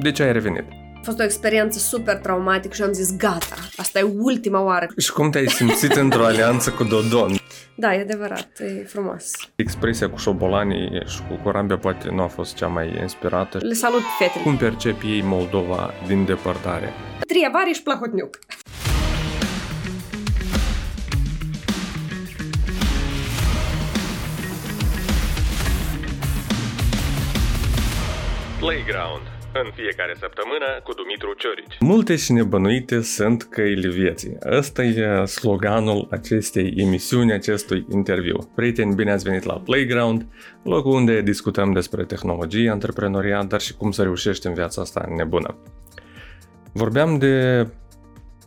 De ce ai revenit? A fost o experiență super traumatică și am zis, gata, asta e ultima oară. Și cum te-ai simțit într-o alianță cu Dodon? Da, e adevărat, e frumos. Expresia cu șobolanii și cu corambia poate nu a fost cea mai inspirată. Le salut fetele. Cum percepi ei Moldova din depărtare? Trievari și Plahotniuc. Playground. În fiecare săptămână cu Dumitru Ciorici. Multe și nebănuite sunt căile vieții. Ăsta e sloganul acestei emisiuni, acestui interviu. Prieteni, bine ați venit la Playground, locul unde discutăm despre tehnologie, antreprenoriat, dar și cum să reușești în viața asta nebună. Vorbeam de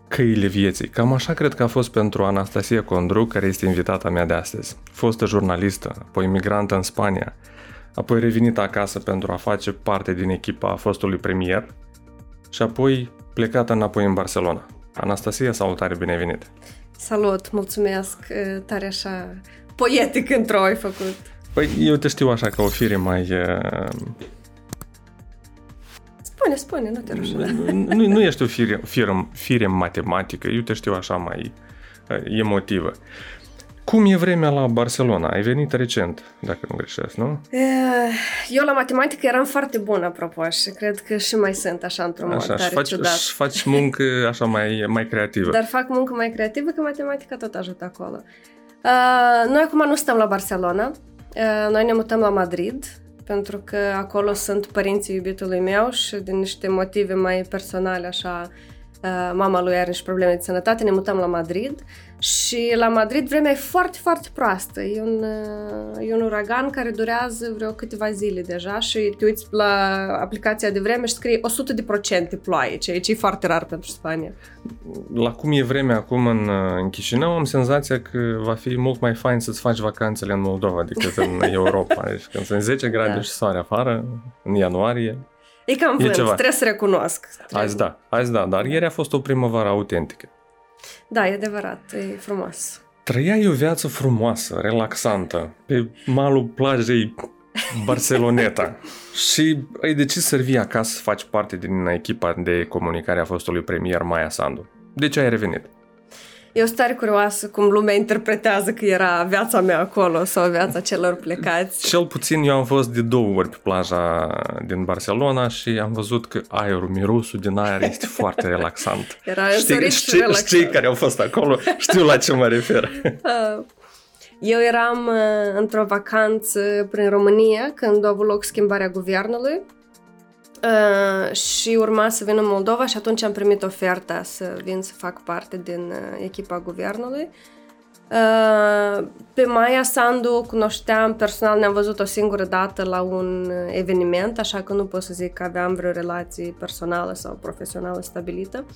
căile vieții. Cam așa cred că a fost pentru Anastasia Condru, care este invitata mea de astăzi. Fostă jurnalistă, apoi imigrantă în Spania, apoi revenit acasă pentru a face parte din echipa fostului premier și apoi plecat înapoi în Barcelona. Anastasia, salutare, bine venit! Salut, mulțumesc, tare așa poetic într-o ai făcut. Păi eu te știu așa ca o fire mai... Uh... Spune, spune, nu te rușina. Nu, nu ești o fire, fire, fire matematică, eu te știu așa mai uh, emotivă. Cum e vremea la Barcelona? Ai venit recent, dacă nu greșesc, nu? Eu la matematică eram foarte bună, apropo, și cred că și mai sunt așa într-un mod Așa, tare și faci, ciudat. și faci muncă așa mai, mai creativă. Dar fac muncă mai creativă, că matematica tot ajută acolo. Uh, noi acum nu stăm la Barcelona, uh, noi ne mutăm la Madrid, pentru că acolo sunt părinții iubitului meu și din niște motive mai personale, așa, uh, mama lui are niște probleme de sănătate, ne mutăm la Madrid și la Madrid vremea e foarte, foarte proastă. E un, uh, e un uragan care durează vreo câteva zile deja și te uiți la aplicația de vreme și scrie 100% ploaie, ceea ce e foarte rar pentru Spania. La cum e vremea acum în, uh, în Chișinău, am senzația că va fi mult mai fain să-ți faci vacanțele în Moldova decât în Europa. Deci când sunt 10 grade Da. și soare afară, în ianuarie, E cam E vânt, ceva. trebuie să recunosc. azi da, azi da, dar ieri a fost o primăvară autentică. Da, e adevărat, e frumos. Trăiai o viață frumoasă, relaxantă, pe malul plajei Barceloneta și ai decis să revii acasă să faci parte din echipa de comunicare a fostului premier Maia Sandu. De ce ai revenit? Eu sunt tare curioasă cum lumea interpretează că era viața mea acolo sau viața celor plecați. Cel puțin eu am fost de două ori pe plaja din Barcelona și am văzut că aerul, mirosul din aer este foarte relaxant. Era știi, însorit și știi, relaxat. știi care au fost acolo, știu la ce mă refer. Uh, Eu eram uh, într-o vacanță prin România când a avut loc schimbarea guvernului uh, și urma să vin în Moldova și atunci am primit oferta să vin să fac parte din uh, echipa guvernului. Uh, Pe Maia Sandu o cunoșteam personal, ne-am văzut o singură dată la un uh, eveniment, așa că nu pot să zic că aveam vreo relație personală sau profesională stabilită. Uh,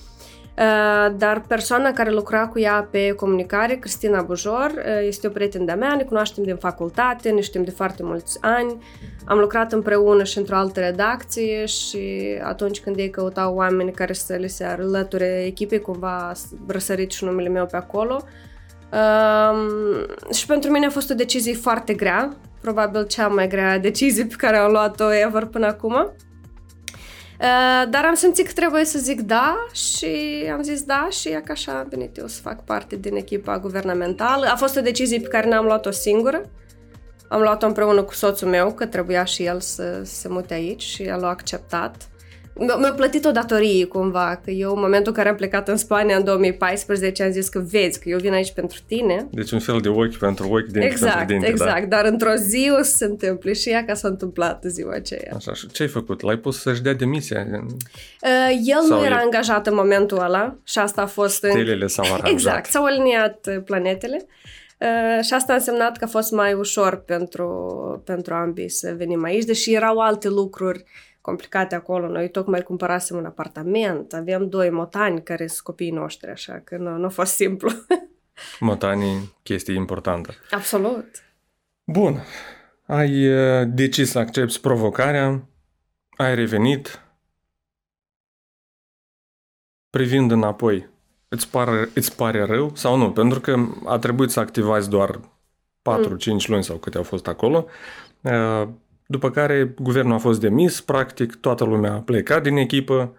Dar persoana care lucra cu ea pe comunicare, Cristina Bujor, uh, este o prietenă de-a mea, ne cunoaștem din facultate, ne știm de foarte mulți ani, am lucrat împreună și într-o altă redacție și atunci când ei căutau oameni care să le se alăture echipei, cumva a răsărit și numele meu pe acolo. Um, și pentru mine a fost o decizie foarte grea, probabil cea mai grea decizie pe care am luat-o ever până acum. Uh, dar am simțit că trebuie să zic da și am zis da și e că așa am venit eu să fac parte din echipa guvernamentală. A fost o decizie pe care n-am luat-o singură. Am luat-o împreună cu soțul meu, că trebuia și el să se mute aici și el a acceptat. Mi-a mi-a plătit o datorie cumva, că eu în momentul în care am plecat în Spania în 2014 am zis că vezi că eu vin aici pentru tine. Deci un fel de ochi pentru ochi, dinte exact, pentru dinte. exact, Da. dar într-o zi o să se întâmple și ea ca s-a întâmplat ziua aceea. Așa, și ce ai făcut? L-ai pus să-și dea demisia? Uh, el Sau nu era el- angajat în momentul ăla și asta a fost... în- Stelele s-au aranjat. Exact, s-au aliniat uh, planetele uh, și asta a însemnat că a fost mai ușor pentru, pentru ambii să venim aici, deși erau alte lucruri complicate acolo. Noi tocmai cumpărasem un apartament, avem doi motani care sunt copiii noștri, așa că nu, nu a fost simplu. Motanii, chestie importantă. Absolut. Bun. Ai uh, decis să accepti provocarea, ai revenit, privind înapoi, îți pare, îți pare rău sau nu? Pentru că a trebuit să activați doar 4-5 luni sau câte au fost acolo. Uh, după care guvernul a fost demis, practic toată lumea a plecat din echipă.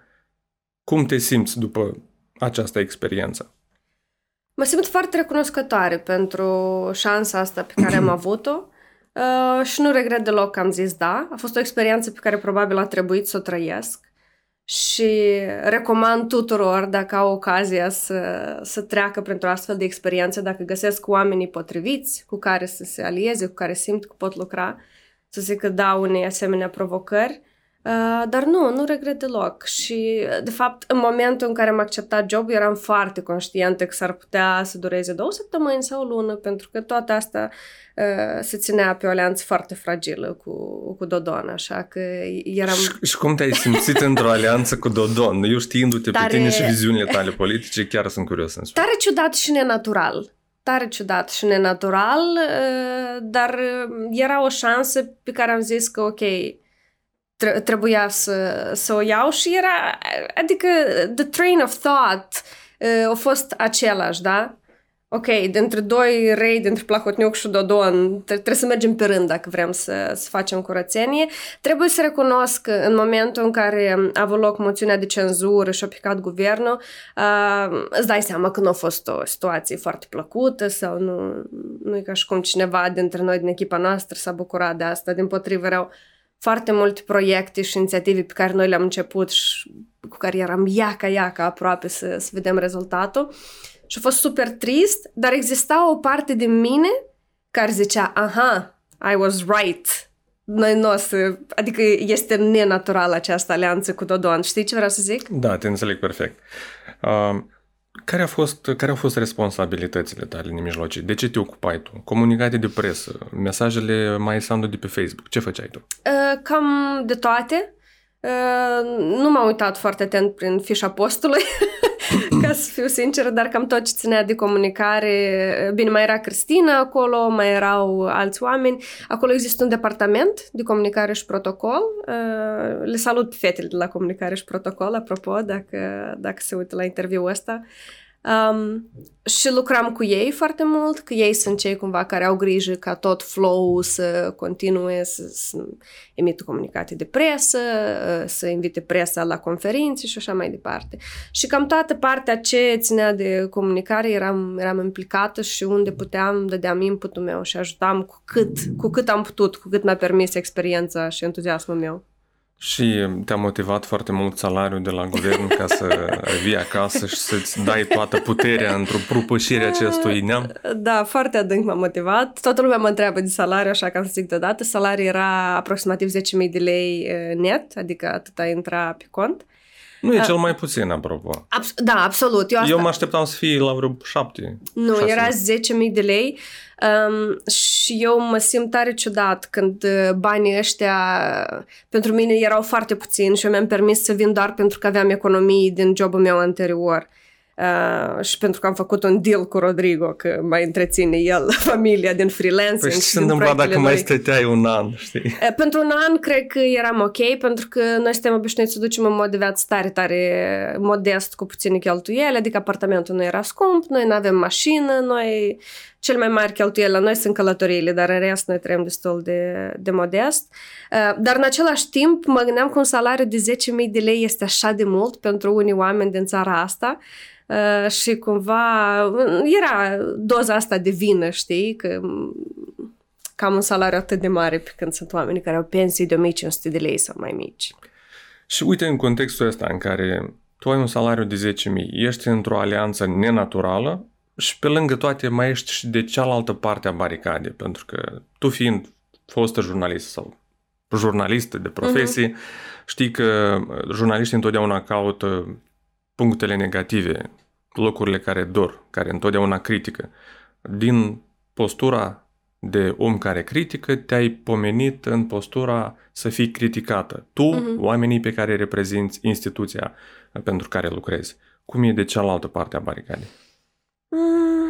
Cum te simți după această experiență? Mă simt foarte recunoscătoare pentru șansa asta pe care am avut-o uh, și nu regret deloc că am zis da. A fost o experiență pe care probabil a trebuit să o trăiesc și recomand tuturor dacă au ocazia să, să treacă printr-o astfel de experiență, dacă găsesc oamenii potriviți cu care să se alieze, cu care simt că pot lucra, să zică da unei asemenea provocări. Uh, dar nu, nu regret deloc și, de fapt, în momentul în care am acceptat jobul, eram foarte conștientă că s-ar putea să dureze două săptămâni sau o lună, pentru că toată asta uh, se ținea pe o alianță foarte fragilă cu, cu Dodon, așa că eram... Și, și cum te-ai simțit într-o alianță cu Dodon? Eu știindu-te tare... pe tine și viziunile tale politice, chiar sunt curios să Tare ciudat și nenatural tare ciudat și nenatural, uh, dar era o șansă pe care am zis că ok, trebuia să, să o iau și era, adică the train of thought uh, a fost același, da? Ok, dintre doi rei, dintre Plahotniuc și Dodon, trebuie să mergem pe rând dacă vrem să, să facem curățenie. Trebuie să recunosc că în momentul în care a avut loc moțiunea de cenzură și a picat guvernul, uh, îți dai seama că nu a fost o situație foarte plăcută sau nu, nu e ca și cum cineva dintre noi din echipa noastră s-a bucurat de asta. Din potrivă, erau foarte multe proiecte și inițiative pe care noi le-am început și cu care eram iaca, iaca aproape să, să vedem rezultatul. Și a fost super trist, dar exista o parte din mine care zicea, aha, I was right. Noi nu o să... Adică este nenatural această alianță cu Dodon. Știi ce vreau să zic? Da, te înțeleg perfect. Uh, care, a fost, care au fost responsabilitățile tale nemijlocii? De ce te ocupai tu? Comunicate de presă, mesajele mai sandu de pe Facebook, ce făceai tu? Uh, cam de toate. Uh, nu m-am uitat foarte atent prin fișa postului, ca să fiu sinceră, dar cam tot ce ținea de comunicare. Bine, mai era Cristina acolo, mai erau alți oameni. Acolo există un departament de comunicare și protocol. Uh, le salut pe fetele de la comunicare și protocol, apropo, dacă, dacă se uită la interviul ăsta. Um, și lucram cu ei foarte mult, că ei sunt cei cumva care au grijă ca tot flow să continue, să, să emită comunicate de presă, să invite presa la conferințe și așa mai departe. Și cam toată partea ce ținea de comunicare eram, eram implicată și unde puteam, dădeam inputul meu și ajutam cu cât, cu cât am putut, cu cât mi-a permis experiența și entuziasmul meu. Și te-a motivat foarte mult salariul de la guvern ca să vii acasă și să-ți dai toată puterea într-o propășire acestui neam? Da, foarte adânc m-a motivat. Toată lumea mă întreabă de salariu, așa că am să zic deodată. Salariul era aproximativ 10.000 de lei eh, net, adică atâta intra pe cont. Nu e cel mai puțin, apropo. Abs- da, absolut. Eu, asta... Eu mă așteptam să fie la vreo șapte. Nu, șase. era 10.000 de lei um, și eu mă simt tare ciudat când uh, banii ăștia pentru mine erau foarte puțini și eu mi-am permis să vin doar pentru că aveam economii din jobul meu anterior. Uh, și pentru că am făcut un deal cu Rodrigo, că mai întreține el familia din freelancing. Păi ce se întâmpla dacă lui. mai stăteai un an, știi? Uh, pentru un an cred că eram ok, pentru că noi suntem obișnuiți să ducem în mod de viață tare, tare modest, cu puține cheltuieli, adică apartamentul nu era scump, noi nu avem mașină, noi cel mai mari cheltuieli la noi sunt călătoriile, dar în rest noi trăim destul de, de modest. Uh, dar în același timp mă gândeam că un salariu de 10.000 de lei este așa de mult pentru unii oameni din țara asta Uh, și cumva era doza asta de vină, știi, că cam un salariu atât de mare pe când sunt oameni care au pensii de 1500 de lei sau mai mici. Și uite în contextul ăsta în care tu ai un salariu de 10.000, ești într-o alianță nenaturală și pe lângă toate mai ești și de cealaltă parte a baricadei, pentru că tu fiind fostă jurnalist sau jurnalistă de profesie, uh-huh. știi că jurnaliștii întotdeauna caută punctele negative, locurile care dor, care întotdeauna critică. Din postura de om care critică, te-ai pomenit în postura să fii criticată. Tu, uh-huh. oamenii pe care reprezinți instituția pentru care lucrezi. Cum e de cealaltă parte a baricadei? Mm,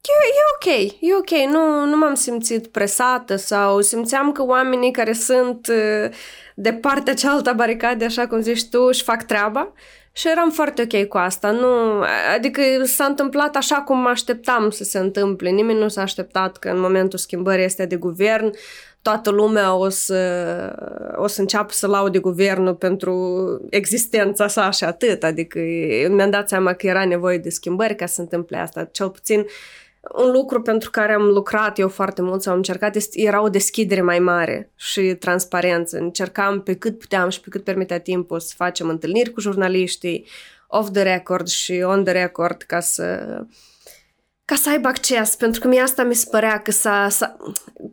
e, e ok, e ok. Nu, nu m-am simțit presată sau simțeam că oamenii care sunt uh, de partea cealaltă a baricadei, așa cum zici tu, își fac treaba și eram foarte ok cu asta. Nu, adică s-a întâmplat așa cum mă așteptam să se întâmple. Nimeni nu s-a așteptat că în momentul schimbării este de guvern toată lumea o să, o să înceapă să laude guvernul pentru existența sa și atât. Adică mi-am dat seama că era nevoie de schimbări ca să se întâmple asta. Cel puțin un lucru pentru care am lucrat eu foarte mult sau am încercat era o deschidere mai mare și transparență. Încercam pe cât puteam și pe cât permitea timpul să facem întâlniri cu jurnaliștii, off the record și on the record ca să ca să aibă acces, pentru că mie asta mi se părea că s-a, s-a,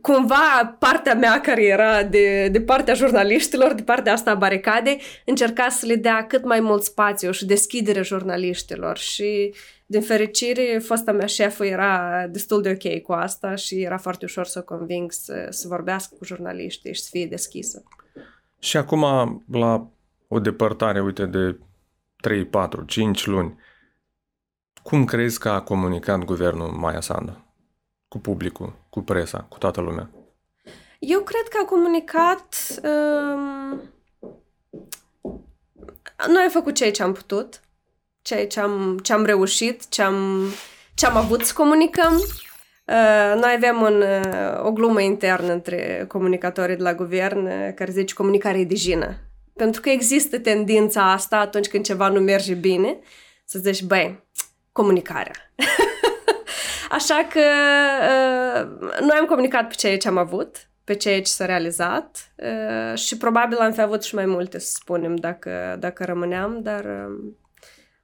cumva partea mea care era de, de partea jurnaliștilor, de partea asta a baricadei, încerca să le dea cât mai mult spațiu și deschidere jurnaliștilor și din fericire, fosta mea șefă era destul de ok cu asta și era foarte ușor să o conving să, să vorbească cu jurnaliștii și să fie deschisă. Și acum, la o depărtare, uite, de 3, 4, 5 luni, cum crezi că a comunicat guvernul Maia Sandu? Cu publicul, cu presa, cu toată lumea? Eu cred că a comunicat... Um... Noi am făcut ceea ce am putut, ceea ce am, ce am reușit, ce am, ce am avut să comunicăm. Uh, noi avem un, uh, o glumă internă între comunicatorii de la guvern uh, care zice comunicare e de jină. Pentru că există tendința asta atunci când ceva nu merge bine, să zici, băi, comunicarea. Așa că uh, noi am comunicat pe ceea ce am avut, pe ceea ce s-a realizat uh, și probabil am fi avut și mai multe să spunem dacă, dacă rămâneam, dar uh,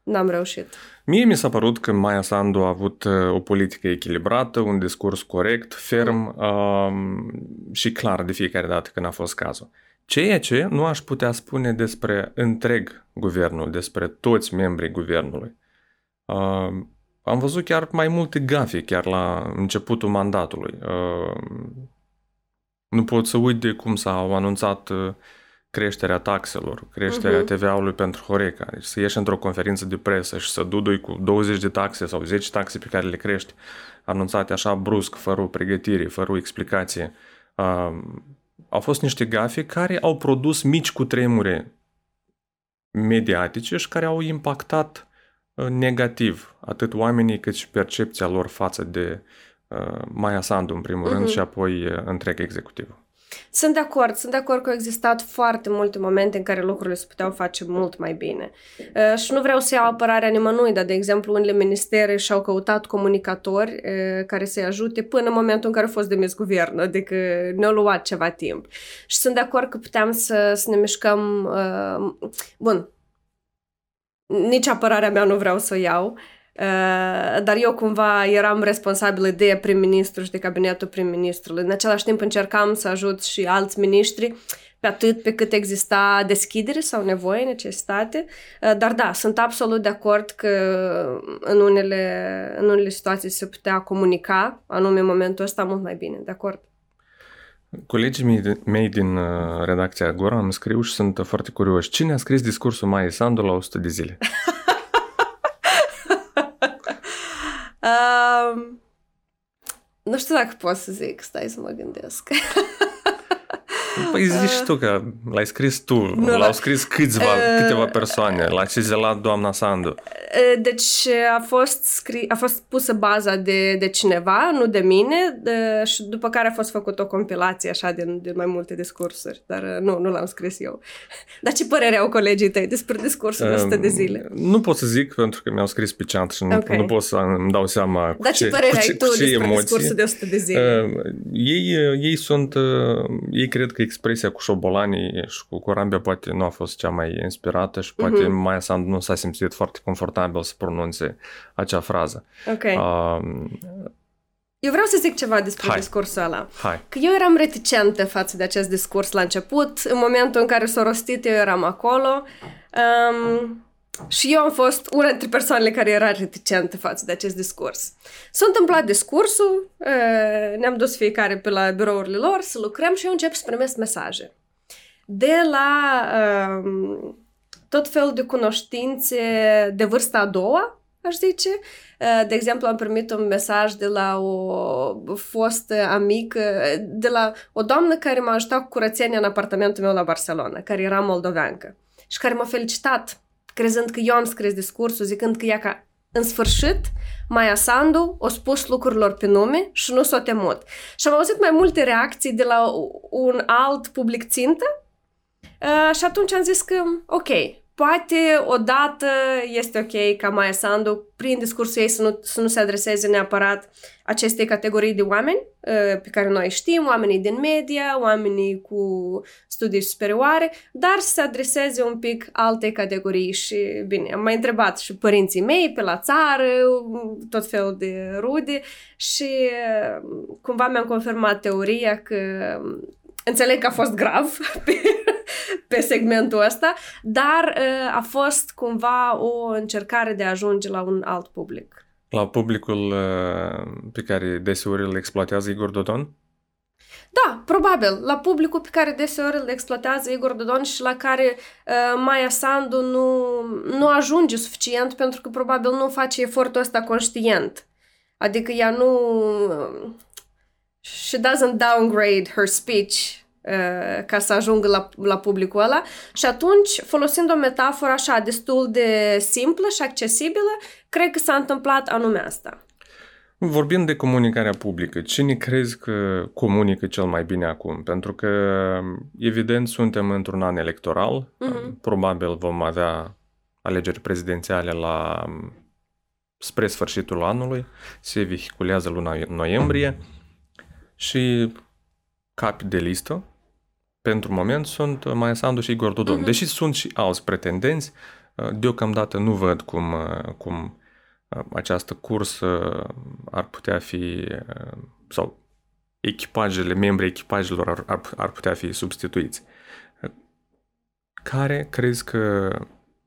n-am reușit. Mie mi s-a părut că Maia Sandu a avut o politică echilibrată, un discurs corect, ferm mm. uh, și clar de fiecare dată când a fost cazul. Ceea ce nu aș putea spune despre întreg guvernul, despre toți membrii guvernului. Uh, am văzut chiar mai multe gafe, chiar la începutul mandatului. Uh, nu pot să uit de cum s-au anunțat uh, creșterea taxelor, creșterea uh-huh. TVA-ului pentru Horeca. Deci să ieși într-o conferință de presă și să dudui cu 20 de taxe sau 10 taxe pe care le crești, anunțate așa brusc, fără o pregătire, fără o explicație. Uh, au fost niște gafe care au produs mici cutremure mediatice și care au impactat negativ, atât oamenii cât și percepția lor față de uh, Maia Sandu, în primul uh-huh. rând, mhm. și apoi uh, întreg executiv. Sunt de acord, sunt de acord că au existat foarte multe momente în care lucrurile se puteau face mult mai bine. Uh, și nu vreau să iau apărarea nimănui, dar, de exemplu, unele ministere și-au căutat comunicatori uh, care să-i ajute până în momentul în care a fost demis guvernul, adică ne-a luat ceva timp. Și sunt de acord că puteam să, să ne mișcăm... Uh, bun, nici apărarea mea nu vreau să o iau, uh, dar eu cumva eram responsabilă de prim-ministru și de cabinetul prim-ministrului. În același timp încercam să ajut și alți miniștri pe atât pe cât exista deschidere sau nevoie, necesitate. Uh, dar da, sunt absolut de acord că în unele, în unele situații se putea comunica, anume în momentul ăsta, mult mai bine. De acord. Colegii mei din uh, redacția Agora îmi scriu și sunt foarte curioși. Cine a scris discursul Mai Sandu la 100 de zile? um, nu știu dacă pot să zic, stai să mă gândesc. Păi zici tu că l-ai scris tu, nu, l-au scris câțiva, uh, câteva persoane, l-a cizelat doamna Sandu. Uh, deci a fost, scris, a fost pusă baza de, de cineva, nu de mine, de, și după care a fost făcut o compilație așa de, de mai multe discursuri, dar uh, nu, nu l-am scris eu. Dar ce părere au colegii tăi despre discursul de 100 de zile? Nu pot să zic pentru că mi-au scris pe chat și nu, okay. nu pot să îmi dau seama cu Dar ce, ce părere cu ce, ai tu ce despre emoții. discursul de 100 de zile? Uh, ei, ei sunt, uh, ei cred că expresia cu șobolanii și cu corambia poate nu a fost cea mai inspirată și poate uh-huh. Maia Sandu nu s-a simțit foarte confortabil să pronunțe acea frază. Ok. Uh, eu vreau să zic ceva despre Hai. discursul ăla. Hai. Că eu eram reticentă față de acest discurs la început. În momentul în care s-a rostit, eu eram acolo. Um, și eu am fost una dintre persoanele care era reticentă față de acest discurs. S-a întâmplat discursul, ne-am dus fiecare pe la birourile lor să lucrăm și eu încep să primesc mesaje. De la um, tot felul de cunoștințe de vârsta a doua, aș zice. De exemplu, am primit un mesaj de la o fostă amică, de la o doamnă care m-a ajutat cu curățenia în apartamentul meu la Barcelona, care era moldoveancă și care m-a felicitat crezând că eu am scris discursul, zicând că ea ca în sfârșit, Maia Sandu a spus lucrurilor pe nume și nu s-a temut. Și am auzit mai multe reacții de la un alt public țintă uh, și atunci am zis că, ok, poate odată este ok ca Maia Sandu, prin discursul ei, să nu, să nu se adreseze neapărat acestei categorii de oameni uh, pe care noi știm, oamenii din media, oamenii cu studii superioare, dar să se adreseze un pic altei categorii. Și, bine, am mai întrebat și părinții mei pe la țară, tot felul de rude și uh, cumva mi-am confirmat teoria că înțeleg că a fost grav pe, pe segmentul ăsta, dar uh, a fost cumva o încercare de a ajunge la un alt public. La publicul uh, pe care deseori îl exploatează Igor Dodon? Da, probabil. La publicul pe care deseori îl exploatează Igor Dodon și la care uh, Maia Sandu nu, nu ajunge suficient pentru că probabil nu face efortul ăsta conștient. Adică ea nu... She doesn't downgrade her speech Uh, ca să ajungă la, la publicul ăla și atunci, folosind o metaforă așa destul de simplă și accesibilă, cred că s-a întâmplat anume asta. Vorbind de comunicarea publică, cine crezi că comunică cel mai bine acum? Pentru că, evident, suntem într-un an electoral, mm-hmm. probabil vom avea alegeri prezidențiale la spre sfârșitul anului, se vehiculează luna noiembrie și capi de listă pentru moment sunt Maia Sandu și Igor Dodon. Uh-huh. Deși sunt și alți pretendenți, uh, deocamdată nu văd cum, uh, cum uh, această cursă ar putea fi sau echipajele, membrii echipajelor ar, ar, ar putea fi substituiți. Care crezi că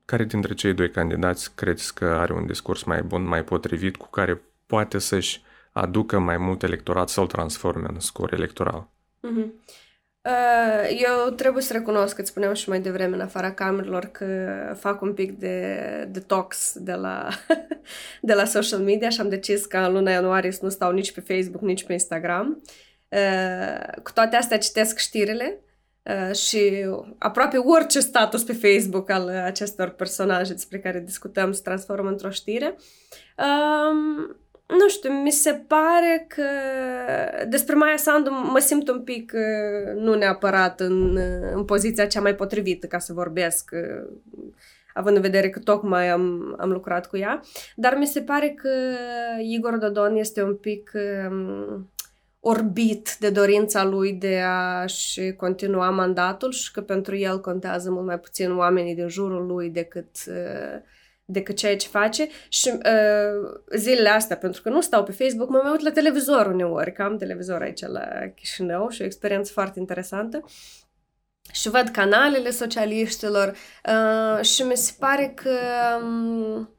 care dintre cei doi candidați crezi că are un discurs mai bun, mai potrivit, cu care poate să-și aducă mai mult electorat să-l transforme în scor electoral? Uh-huh. Uh, eu trebuie să recunosc că îți spuneam și mai devreme în afara camerelor că fac un pic de detox de la, de la social media și am decis că în luna ianuarie să nu stau nici pe Facebook, nici pe Instagram. Uh, cu toate astea citesc știrile uh, și aproape orice status pe Facebook al acestor personaje despre care discutăm se transformă într-o știre. Um, nu știu, mi se pare că despre Maia Sandu mă simt un pic uh, nu neapărat în, uh, în poziția cea mai potrivită ca să vorbesc, uh, având în vedere că tocmai am, am lucrat cu ea, dar mi se pare că Igor Dodon este un pic um, orbit de dorința lui de a-și continua mandatul și că pentru el contează mult mai puțin oamenii din jurul lui decât uh, decât ceea ce face și uh, zilele astea, pentru că nu stau pe Facebook, mă mai uit la televizor uneori, că am televizor aici la Chișinău și o experiență foarte interesantă. Și văd canalele socialiștilor uh, și mi se pare că um,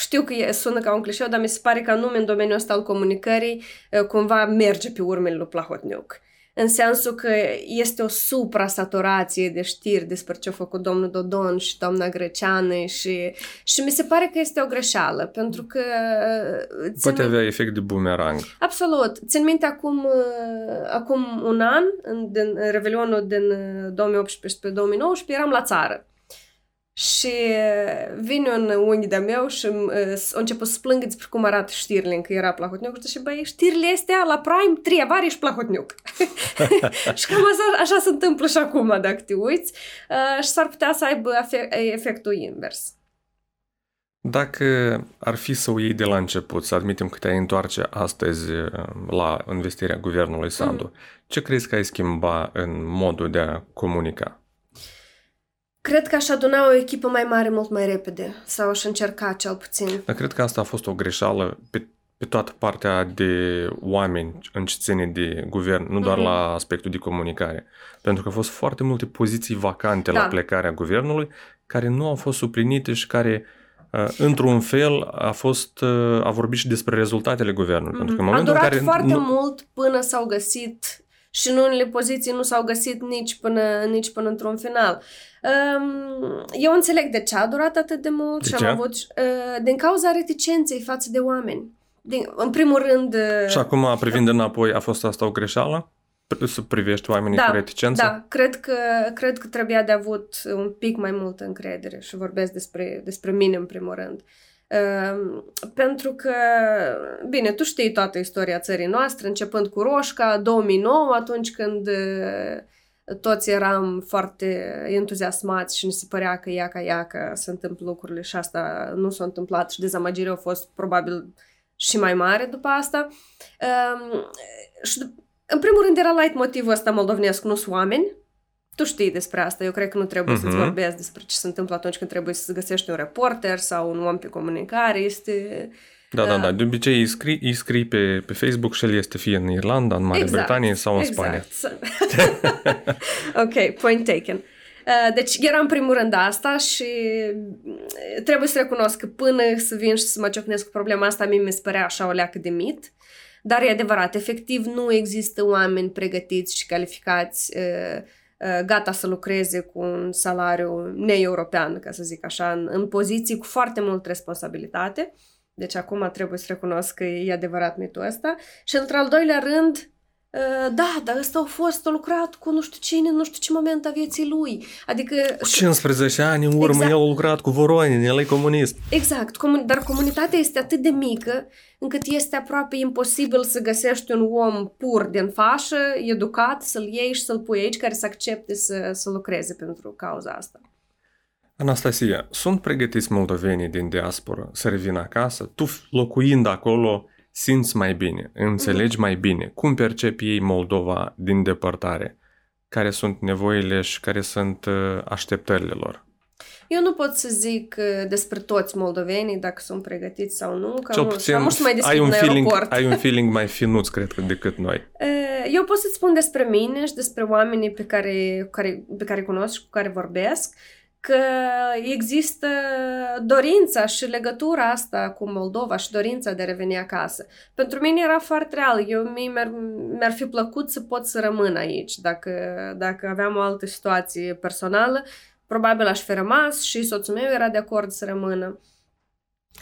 știu că e, sună ca un clișeu, dar mi se pare că anume în domeniul ăsta al comunicării uh, cumva merge pe urmele lui Plahotniuc în sensul că este o supra-saturație de știri despre ce a făcut domnul Dodon și doamna Greceană și, și mi se pare că este o greșeală, pentru că... Uh, Poate avea efect de bumerang. Absolut. Țin minte acum, uh, acum un an, în, din Revelionul din 2018 uh, 2019, eram la țară. Și vine un unghi de meu și uh, a început să plângă despre cum arată știrile, că era Plahotniuc. Și băi, știrile astea la Prime, trei avari și Plahotniuc. și cam așa, așa se întâmplă și acum, dacă te uiți. Uh, și s-ar putea să aibă efectul invers. Dacă ar fi să o iei de la început, să admitem că te-ai întoarce astăzi la investirea guvernului Sandu, mm. ce crezi că ai schimba în modul de a comunica? Cred că aș aduna o echipă mai mare mult mai repede sau aș încerca cel puțin. Dar cred că asta a fost o greșeală pe, pe toată partea de oameni în ce ține de guvern, nu doar mm-hmm. la aspectul de comunicare. Pentru că au fost foarte multe poziții vacante da. la plecarea guvernului care nu au fost suplinite și care uh, într-un fel a fost uh, a vorbit și despre rezultatele guvernului. Mm-hmm. Pentru că în momentul a durat în care foarte nu... mult până s-au găsit și în unele poziții nu s-au găsit nici până, nici până într-un final. Um, eu înțeleg de ce a durat atât de mult de și ce? am avut uh, din cauza reticenței față de oameni. Din, în primul rând... Uh, și acum, privind înapoi, a fost asta o greșeală? Să privești oamenii da, cu reticență? Da, cred că, cred că trebuia de avut un pic mai multă încredere și vorbesc despre, despre mine în primul rând. Uh, pentru că, bine, tu știi toată istoria țării noastre, începând cu Roșca, 2009, atunci când uh, toți eram foarte entuziasmați și ne se părea că iaca, iaca se întâmplă lucrurile și asta nu s-a întâmplat și dezamăgirea a fost probabil și mai mare după asta. Uh, și în primul rând era light motivul ăsta moldovenesc, nu sunt oameni, tu știi despre asta, eu cred că nu trebuie uh-huh. să-ți mhm. vorbesc despre ce se întâmplă atunci când trebuie să găsești un reporter sau un om pe comunicare, este... Da, da, da. De obicei îi scrii, îi scrii pe, pe Facebook și el este fie în Irlanda, în Marea exact, Britanie sau în exact. Spania. ok, point taken. Uh, deci era în primul rând asta și trebuie să recunosc că până să vin și să mă ciocnesc cu problema asta, mie mi se părea așa o leacă de mit. Dar e adevărat, efectiv nu există oameni pregătiți și calificați uh, Uh, gata să lucreze cu un salariu neeuropean, ca să zic așa, în, în poziții cu foarte mult responsabilitate. Deci acum trebuie să recunosc că e adevărat mitul ăsta. Și într-al doilea rând, Uh, da, dar ăsta a fost, a lucrat cu nu știu cine, nu știu ce moment a vieții lui. Adică... Cu 15 ani în urmă exact. el a lucrat cu Voronin, el e comunist. Exact, comun- dar comunitatea este atât de mică încât este aproape imposibil să găsești un om pur din fașă, educat, să-l iei și să-l pui aici, care să accepte să, să lucreze pentru cauza asta. Anastasia, sunt pregătiți moldovenii din diaspora să revină acasă? Tu locuind acolo, simți mai bine, înțelegi mm-hmm. mai bine, cum percepi ei Moldova din depărtare, care sunt nevoile și care sunt uh, așteptările lor. Eu nu pot să zic uh, despre toți moldovenii dacă sunt pregătiți sau nu, că Cel puțin am să mai ai un, feeling, ai un feeling mai finuț, cred că, decât noi. Uh, eu pot să-ți spun despre mine și despre oamenii pe care, care, pe care cunosc și cu care vorbesc că există dorința și legătura asta cu Moldova și dorința de a reveni acasă. Pentru mine era foarte real. Eu mi mi-ar, mi-ar fi plăcut să pot să rămân aici. Dacă, dacă aveam o altă situație personală, probabil aș fi rămas și soțul meu era de acord să rămână.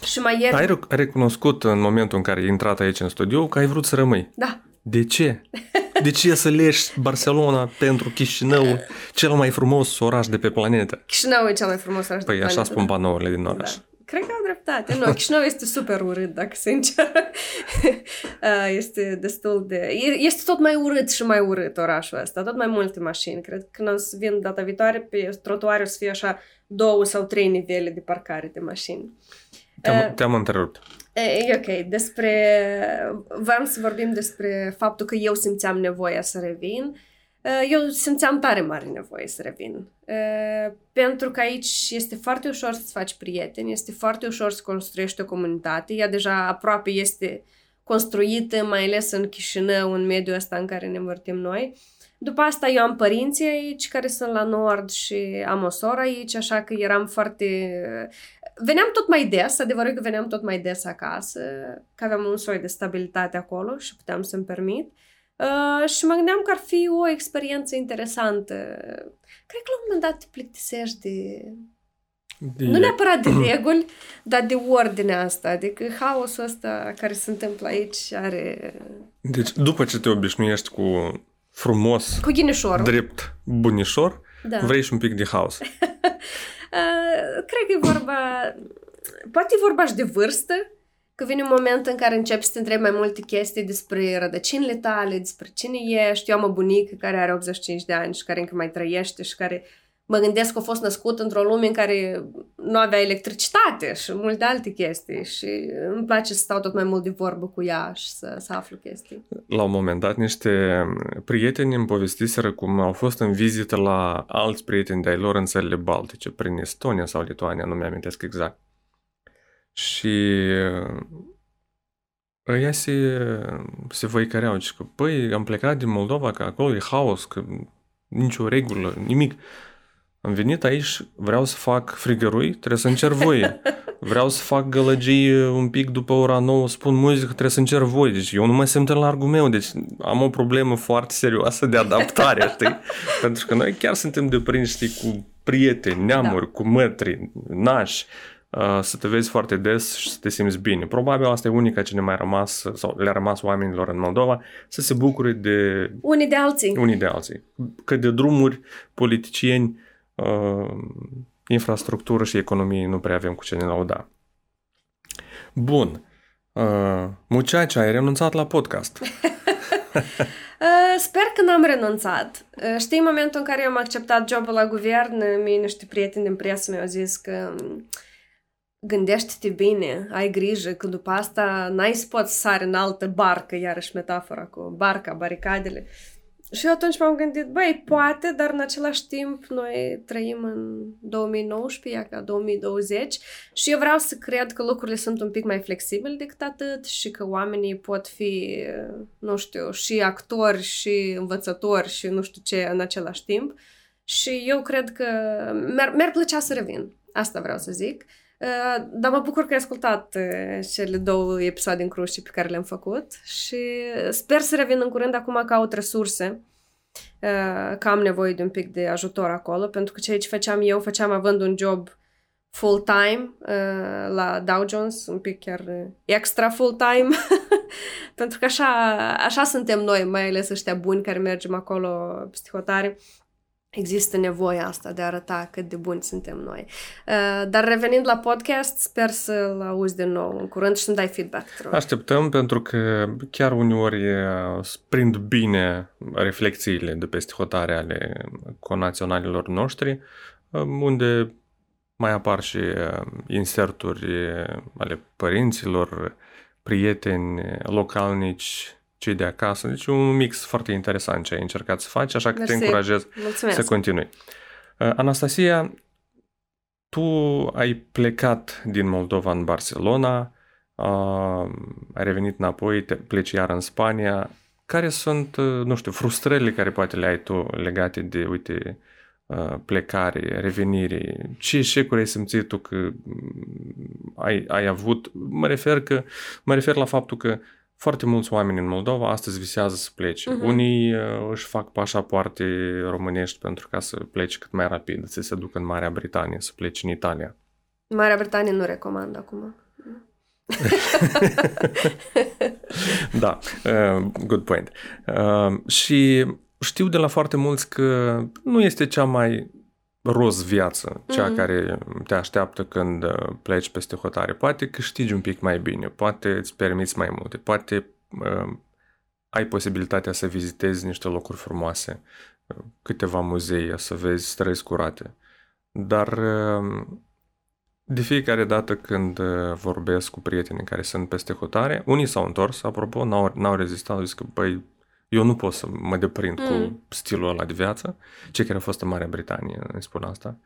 Și mai ieri... Ai recunoscut în momentul în care ai intrat aici în studio că ai vrut să rămâi. Da. De ce? De ce să leși Barcelona pentru Chișinău, cel mai frumos oraș de pe planetă? Chișinău e cel mai frumos oraș păi de pe planetă. Păi așa spun panourile din oraș. Da. Cred că au dreptate. Nu, Chișinău este super urât, dacă sincer. este destul de... Este tot mai urât și mai urât orașul ăsta, tot mai multe mașini. Cred că când o să vin data viitoare, pe trotuare o să fie așa două sau trei nivele de parcare de mașini. Te-am, te-am întrerupt. E ok. Despre... Vreau să vorbim despre faptul că eu simțeam nevoia să revin. Eu simțeam tare mare nevoie să revin. Pentru că aici este foarte ușor să-ți faci prieteni, este foarte ușor să construiești o comunitate. Ea deja aproape este construită, mai ales în Chișinău, în mediul ăsta în care ne învârtim noi. După asta eu am părinții aici care sunt la nord și am o soră aici, așa că eram foarte veneam tot mai des, adevărul că veneam tot mai des acasă, că aveam un soi de stabilitate acolo și puteam să-mi permit. Uh, și mă gândeam că ar fi o experiență interesantă. Cred că la un moment dat te plictisești de... de... Nu neapărat de reguli, dar de ordinea asta. Adică haosul ăsta care se întâmplă aici are... Deci după ce te obișnuiești cu frumos, cu ghinișorul. drept bunișor, da. vrei și un pic de haos. Uh, cred că e vorba... Poate e vorba și de vârstă, că vine un moment în care începi să te întrebi mai multe chestii despre rădăcinile tale, despre cine ești. Eu am o bunică care are 85 de ani și care încă mai trăiește și care mă gândesc că a fost născut într-o lume în care nu avea electricitate și multe alte chestii și îmi place să stau tot mai mult de vorbă cu ea și să, să aflu chestii. La un moment dat, niște prieteni îmi povestiseră cum au fost în vizită la alți prieteni de-ai lor în țările Baltice, prin Estonia sau Lituania, nu mi-amintesc exact. Și ăia se, se văicăreau, că păi am plecat din Moldova, că acolo e haos, că nicio regulă, nimic. Am venit aici, vreau să fac frigărui, trebuie să încerc voie. Vreau să fac gălăgii un pic după ora 9, spun muzică, trebuie să încerc voie. Deci eu nu mai simt în largul meu, deci am o problemă foarte serioasă de adaptare, știi? Pentru că noi chiar suntem deprinși, știi, cu prieteni, neamuri, da. cu mătri, nași, să te vezi foarte des și să te simți bine. Probabil asta e unica ce ne mai rămas, sau le-a rămas oamenilor în Moldova, să se bucure de... Unii de alții. Unii de alții. Că de drumuri, politicieni, uh, infrastructură și economie nu prea avem cu ce ne lauda. Bun. Uh, Muceacea, ai renunțat la podcast. Uh, sper că n-am renunțat. Uh, știi, în momentul în care eu am acceptat jobul la guvern, mie niște prieteni din presă mi-au zis că um, gândește-te bine, ai grijă că după asta n-ai să poți sari în altă barcă, iarăși metafora cu barca, baricadele. Și eu atunci m-am gândit, băi, poate, dar în același timp noi trăim în 2019, ca 2020 și eu vreau să cred că lucrurile sunt un pic mai flexibile decât atât și că oamenii pot fi, nu știu, și actori și învățători și nu știu ce în același timp. Și eu cred că mi-ar, mi-ar plăcea să revin. Asta vreau să zic. Uh, dar mă bucur că ai ascultat uh, cele două episoade în cruci pe care le-am făcut și sper să revin în curând. Acum caut resurse, uh, că am nevoie de un pic de ajutor acolo, pentru că ceea ce făceam eu, făceam având un job full-time la Dow Jones, un pic chiar extra full-time, pentru că așa, așa suntem noi, mai ales ăștia buni care mergem acolo psihotare există nevoia asta de a arăta cât de buni suntem noi. Uh, dar revenind la podcast, sper să-l auzi din nou în curând și să-mi dai feedback. Așteptăm pentru că chiar uneori prind bine reflexiile de peste hotare ale conaționalilor noștri, um, unde mai apar și uh, inserturi ale părinților, prieteni localnici cei de acasă. Deci un mix foarte interesant ce ai încercat să faci, așa că Mersi. te încurajez Mulțumesc. să continui. Uh, Anastasia, tu ai plecat din Moldova în Barcelona, uh, ai revenit înapoi, te pleci iar în Spania. Care sunt, uh, nu știu, frustrările care poate le ai tu legate de, uite, plecare, revenire? Ce eșecuri ai simțit tu că mm, ai, ai avut? Mă refer, că, mă refer la faptul că foarte mulți oameni în Moldova astăzi visează să plece. Uh-huh. Unii uh, își fac pașapoarte românești pentru ca să plece cât mai rapid, să se ducă în Marea Britanie, să plece în Italia. Marea Britanie nu recomand acum. da, uh, good point. Uh, și știu de la foarte mulți că nu este cea mai roz viață, cea mm-hmm. care te așteaptă când uh, pleci peste hotare. Poate câștigi un pic mai bine, poate îți permiți mai multe, poate uh, ai posibilitatea să vizitezi niște locuri frumoase, uh, câteva muzee, să vezi străzi curate. Dar uh, de fiecare dată când uh, vorbesc cu prietenii care sunt peste hotare, unii s-au întors, apropo, n-au, n-au rezistat, au zis că, băi, eu nu pot să mă deprind mm. cu stilul ăla de viață. Cei care au fost în Marea Britanie îmi spun asta.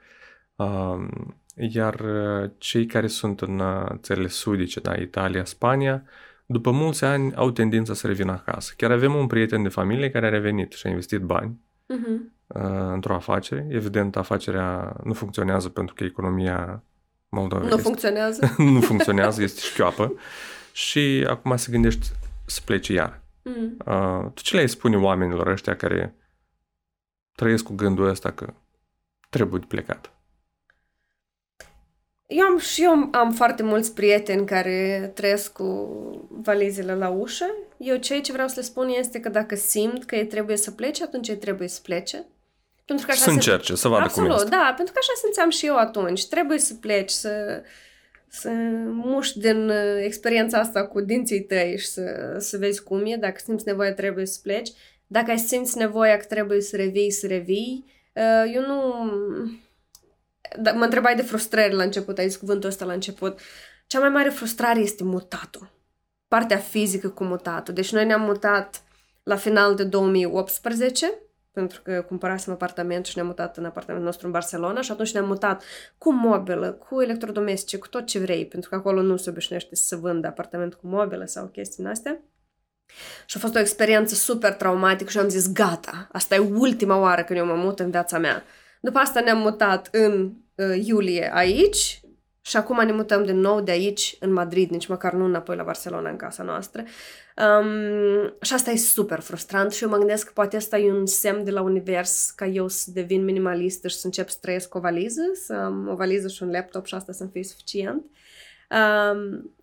Uh, iar uh, cei care sunt în uh, țările sudice, da, Italia, Spania, după mulți ani au tendința să revină acasă. Chiar avem un prieten de familie care a revenit și a investit bani uh-huh. uh, într-o afacere. Evident, afacerea nu funcționează pentru că economia Moldova nu este, funcționează. nu funcționează, este șchioapă. Și acum se gândește să plece iar. Mm. Uh, tu ce le spune oamenilor ăștia care trăiesc cu gândul ăsta că trebuie de plecat? Eu am și eu am foarte mulți prieteni care trăiesc cu valizele la ușă. Eu ceea ce vreau să le spun este că dacă simt că ei trebuie să plece, atunci ei trebuie să plece. Pentru că așa să încerce, să vadă Absolut, cum este. da, pentru că așa simțeam și eu atunci. Trebuie să pleci, să să muști din uh, experiența asta cu dinții tăi și să, să vezi cum e. Dacă simți nevoie, trebuie să pleci. Dacă ai simți nevoia că trebuie să revii, să revii. Uh, eu nu... Da, mă întrebai de frustrări la început, ai zis cuvântul ăsta la început. Cea mai mare frustrare este mutatul. Partea fizică cu mutatul. Deci noi ne-am mutat la final de 2018 pentru că cumpărasem apartament și ne-am mutat în apartamentul nostru în Barcelona și atunci ne-am mutat cu mobilă, cu electrodomestice, cu tot ce vrei, pentru că acolo nu se obișnuiește să se vândă apartament cu mobilă sau chestii în astea. Și a fost o experiență super traumatică și am zis, gata, asta e ultima oară când eu mă mut în viața mea. După asta ne-am mutat în uh, iulie aici și acum ne mutăm din nou de aici în Madrid, nici măcar nu înapoi la Barcelona, în casa noastră. Um, și asta e super frustrant și eu mă gândesc că poate asta e un semn de la univers ca eu să devin minimalistă și să încep să trăiesc cu o valiză, să am o valiză și un laptop și asta să-mi fie suficient. Um,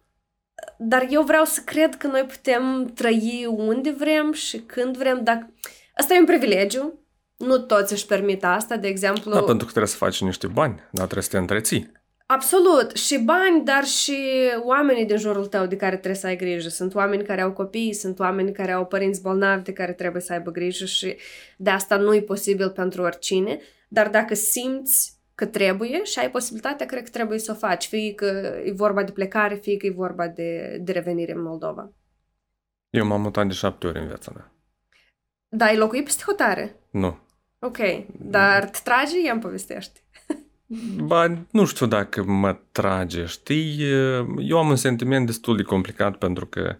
dar eu vreau să cred că noi putem trăi unde vrem și când vrem, dacă... Asta e un privilegiu, nu toți își permit asta, de exemplu... Da, pentru că trebuie să faci niște bani, dar trebuie să te întreții. Absolut. Și bani, dar și oamenii din jurul tău de care trebuie să ai grijă. Sunt oameni care au copii, sunt oameni care au părinți bolnavi de care trebuie să aibă grijă și de asta nu e posibil pentru oricine. Dar dacă simți că trebuie și ai posibilitatea, cred că trebuie să o faci. Fie că e vorba de plecare, fie că e vorba de, de revenire în Moldova. Eu m-am mutat de șapte ori în viața mea. Da, ai locuit peste hotare? Nu. Ok, dar te trage? Ia-mi povestește. Ba, nu știu dacă mă trage, știi? Eu am un sentiment destul de complicat pentru că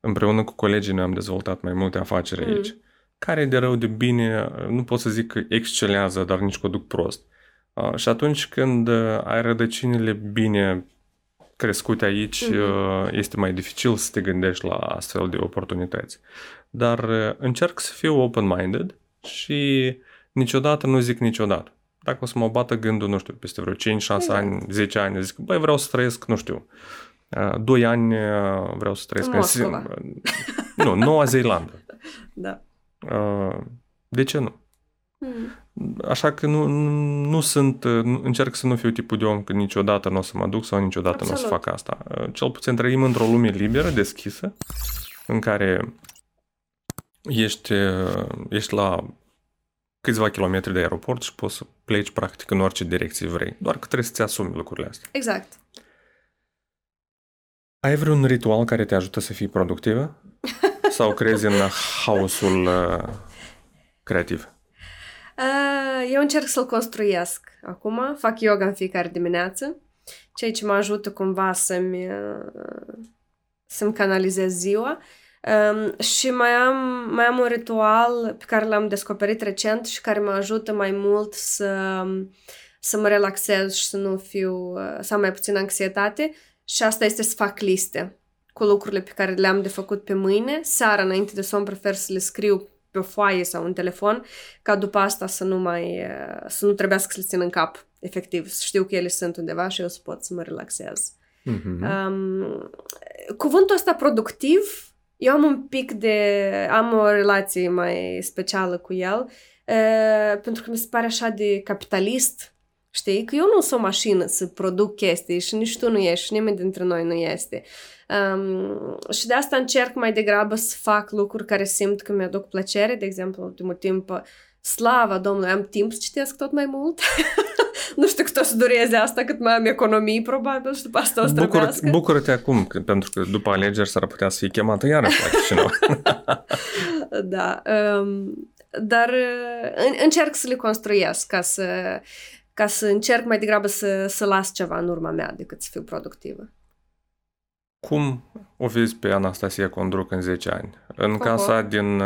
împreună cu colegii noi am dezvoltat mai multe afaceri aici, mm. care de rău de bine, nu pot să zic că excelează, dar nici că o duc prost. Uh, și atunci când ai rădăcinile bine crescute aici, mm-hmm. este mai dificil să te gândești la astfel de oportunități. Dar încerc să fiu open-minded și niciodată nu zic niciodată dacă o să mă bată gândul, nu știu, peste vreo 5-6 exact. ani, 10 ani, zic, băi, vreau să trăiesc, nu știu, 2 ani vreau să trăiesc în, în Nu, Noua Zeelandă. da. De ce nu? Hmm. Așa că nu, nu sunt, încerc să nu fiu tipul de om că niciodată nu o să mă duc sau niciodată Absolut. nu o să fac asta. Cel puțin trăim într-o lume liberă, deschisă, în care ești, ești la câțiva kilometri de aeroport și poți să pleci practic în orice direcție vrei. Doar că trebuie să-ți asumi lucrurile astea. Exact. Ai vreun ritual care te ajută să fii productivă? Sau crezi în haosul uh, creativ? Uh, eu încerc să-l construiesc acum. Fac yoga în fiecare dimineață, ceea ce mă ajută cumva să-mi, uh, să-mi canalizez ziua. Uh, Um, și mai am, mai am un ritual pe care l-am descoperit recent și care mă ajută mai mult să, să mă relaxez și să nu fiu, să am mai puțin anxietate și asta este să fac liste cu lucrurile pe care le-am de făcut pe mâine. Seara, înainte de somn, prefer să le scriu pe o foaie sau un telefon, ca după asta să nu mai, să nu trebuiască să le țin în cap, efectiv, să știu că ele sunt undeva și eu să pot să mă relaxez. Mm-hmm. Um, cuvântul ăsta productiv eu am un pic de... am o relație mai specială cu el, uh, pentru că mi se pare așa de capitalist, știi? Că eu nu sunt o mașină să produc chestii și nici tu nu ești și nimeni dintre noi nu este. Um, și de asta încerc mai degrabă să fac lucruri care simt că mi-aduc plăcere. De exemplu, ultimul timp, slava Domnului, am timp să citesc tot mai mult. nu știu cât o să dureze asta, cât mai am economii, probabil, și după asta o să Bucură-te, bucură-te acum, pentru că după alegeri s-ar putea să fie chemată iarăși la Chișinău. da. Um, dar în, încerc să le construiesc ca să, ca să încerc mai degrabă să, să las ceva în urma mea decât să fiu productivă. Cum o vezi pe Anastasia Condruc în 10 ani? În Oho. casa din,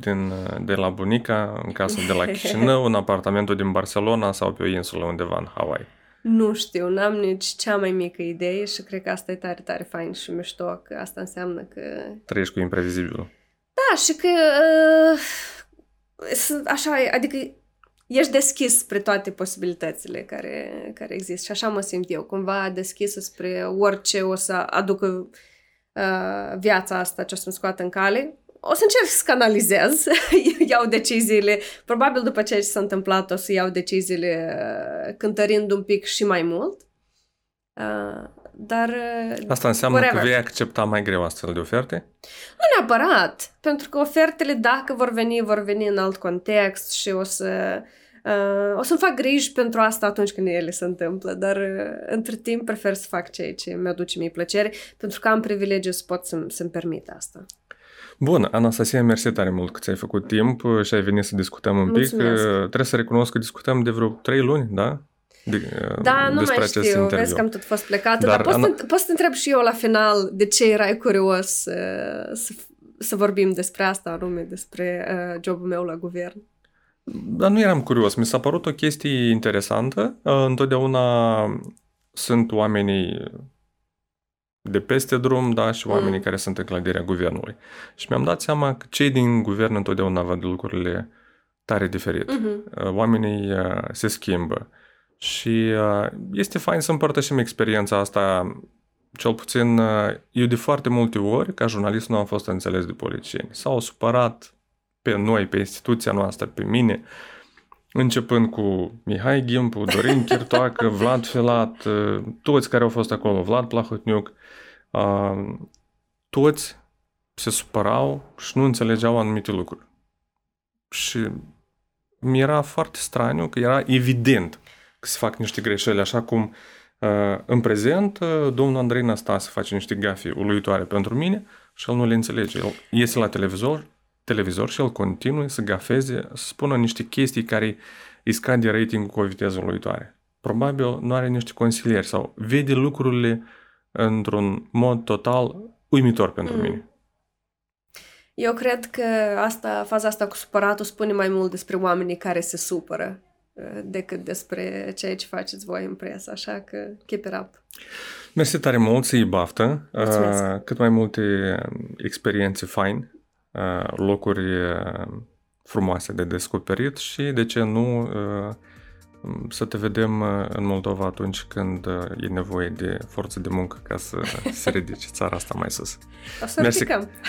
din, de la bunica, în casa de la Chișinău, în apartamentul din Barcelona sau pe o insulă undeva în Hawaii? Nu știu, n-am nici cea mai mică idee și cred că asta e tare, tare fain și mișto, că asta înseamnă că... Trăiești cu imprevizibilul. Da, și că uh, sunt așa, adică ești deschis spre toate posibilitățile care, care există și așa mă simt eu, cumva deschisă spre orice o să aducă uh, viața asta ce o să-mi scoată în cale. O să încerc să canalizez, iau deciziile, probabil după ce s-a întâmplat o să iau deciziile uh, cântărind un pic și mai mult. Uh, dar... Uh, Asta înseamnă whatever. că vei accepta mai greu astfel de oferte? Nu neapărat, pentru că ofertele, dacă vor veni, vor veni în alt context și o să... Uh, o să-mi fac griji pentru asta atunci când ele se întâmplă, dar uh, între timp prefer să fac ceea ce mi-aduce mie plăcere, pentru că am privilegiu să pot să-mi, să-mi permit asta. Bun, Anastasia, mersi tare mult că ți-ai făcut timp și ai venit să discutăm un Mulțumesc. pic. Trebuie să recunosc că discutăm de vreo trei luni, da? De, da, nu mai știu, interviu. vezi că am tot fost plecată, dar, dar poți, ana... să, poți să întreb și eu la final de ce erai curios uh, să, să vorbim despre asta anume, despre uh, jobul meu la guvern. Dar nu eram curios, mi s-a părut o chestie interesantă. Uh, întotdeauna sunt oamenii de peste drum, da, și oamenii mm. care sunt în clădirea guvernului. Și mi-am dat seama că cei din guvern întotdeauna văd lucrurile tare diferit. Mm-hmm. Oamenii se schimbă. Și uh, este fain să împărtășim experiența asta, cel puțin uh, eu de foarte multe ori, ca jurnalist, nu am fost înțeles de politicieni. S-au supărat pe noi, pe instituția noastră, pe mine, începând cu Mihai Gimpu, Dorin Chirtoacă, Vlad Filat, toți care au fost acolo, Vlad Plahotniuc, toți se supărau și nu înțelegeau anumite lucruri. Și mi era foarte straniu că era evident că se fac niște greșeli, așa cum în prezent domnul Andrei Năstase face niște gafe uluitoare pentru mine și el nu le înțelege. El iese la televizor, televizor și el continuă să gafeze, să spună niște chestii care îi scade ratingul cu o viteză uluitoare. Probabil nu are niște consilieri sau vede lucrurile într-un mod total uimitor pentru mm. mine. Eu cred că asta, faza asta cu supăratul spune mai mult despre oamenii care se supără uh, decât despre ceea ce faceți voi în presă, așa că keep it up. Mersi tare mult să-i baftă, uh, cât mai multe experiențe fain, uh, locuri uh, frumoase de descoperit și, de ce nu, uh, să te vedem uh, în Moldova atunci când uh, e nevoie de forță de muncă ca să se ridice țara asta mai sus. O să mersi,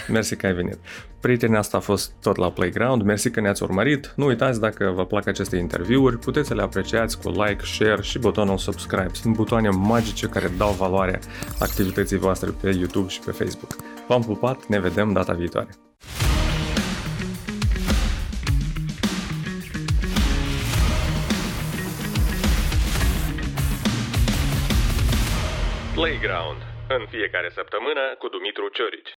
mersi că ai venit. Prietenii asta a fost tot la Playground, mersi că ne-ați urmărit. Nu uitați dacă vă plac aceste interviuri, puteți să le apreciați cu like, share și butonul subscribe. Sunt butoane magice care dau valoare activității voastre pe YouTube și pe Facebook. V-am pupat, ne vedem data viitoare. Playground, în fiecare săptămână cu Dumitru Ciorici.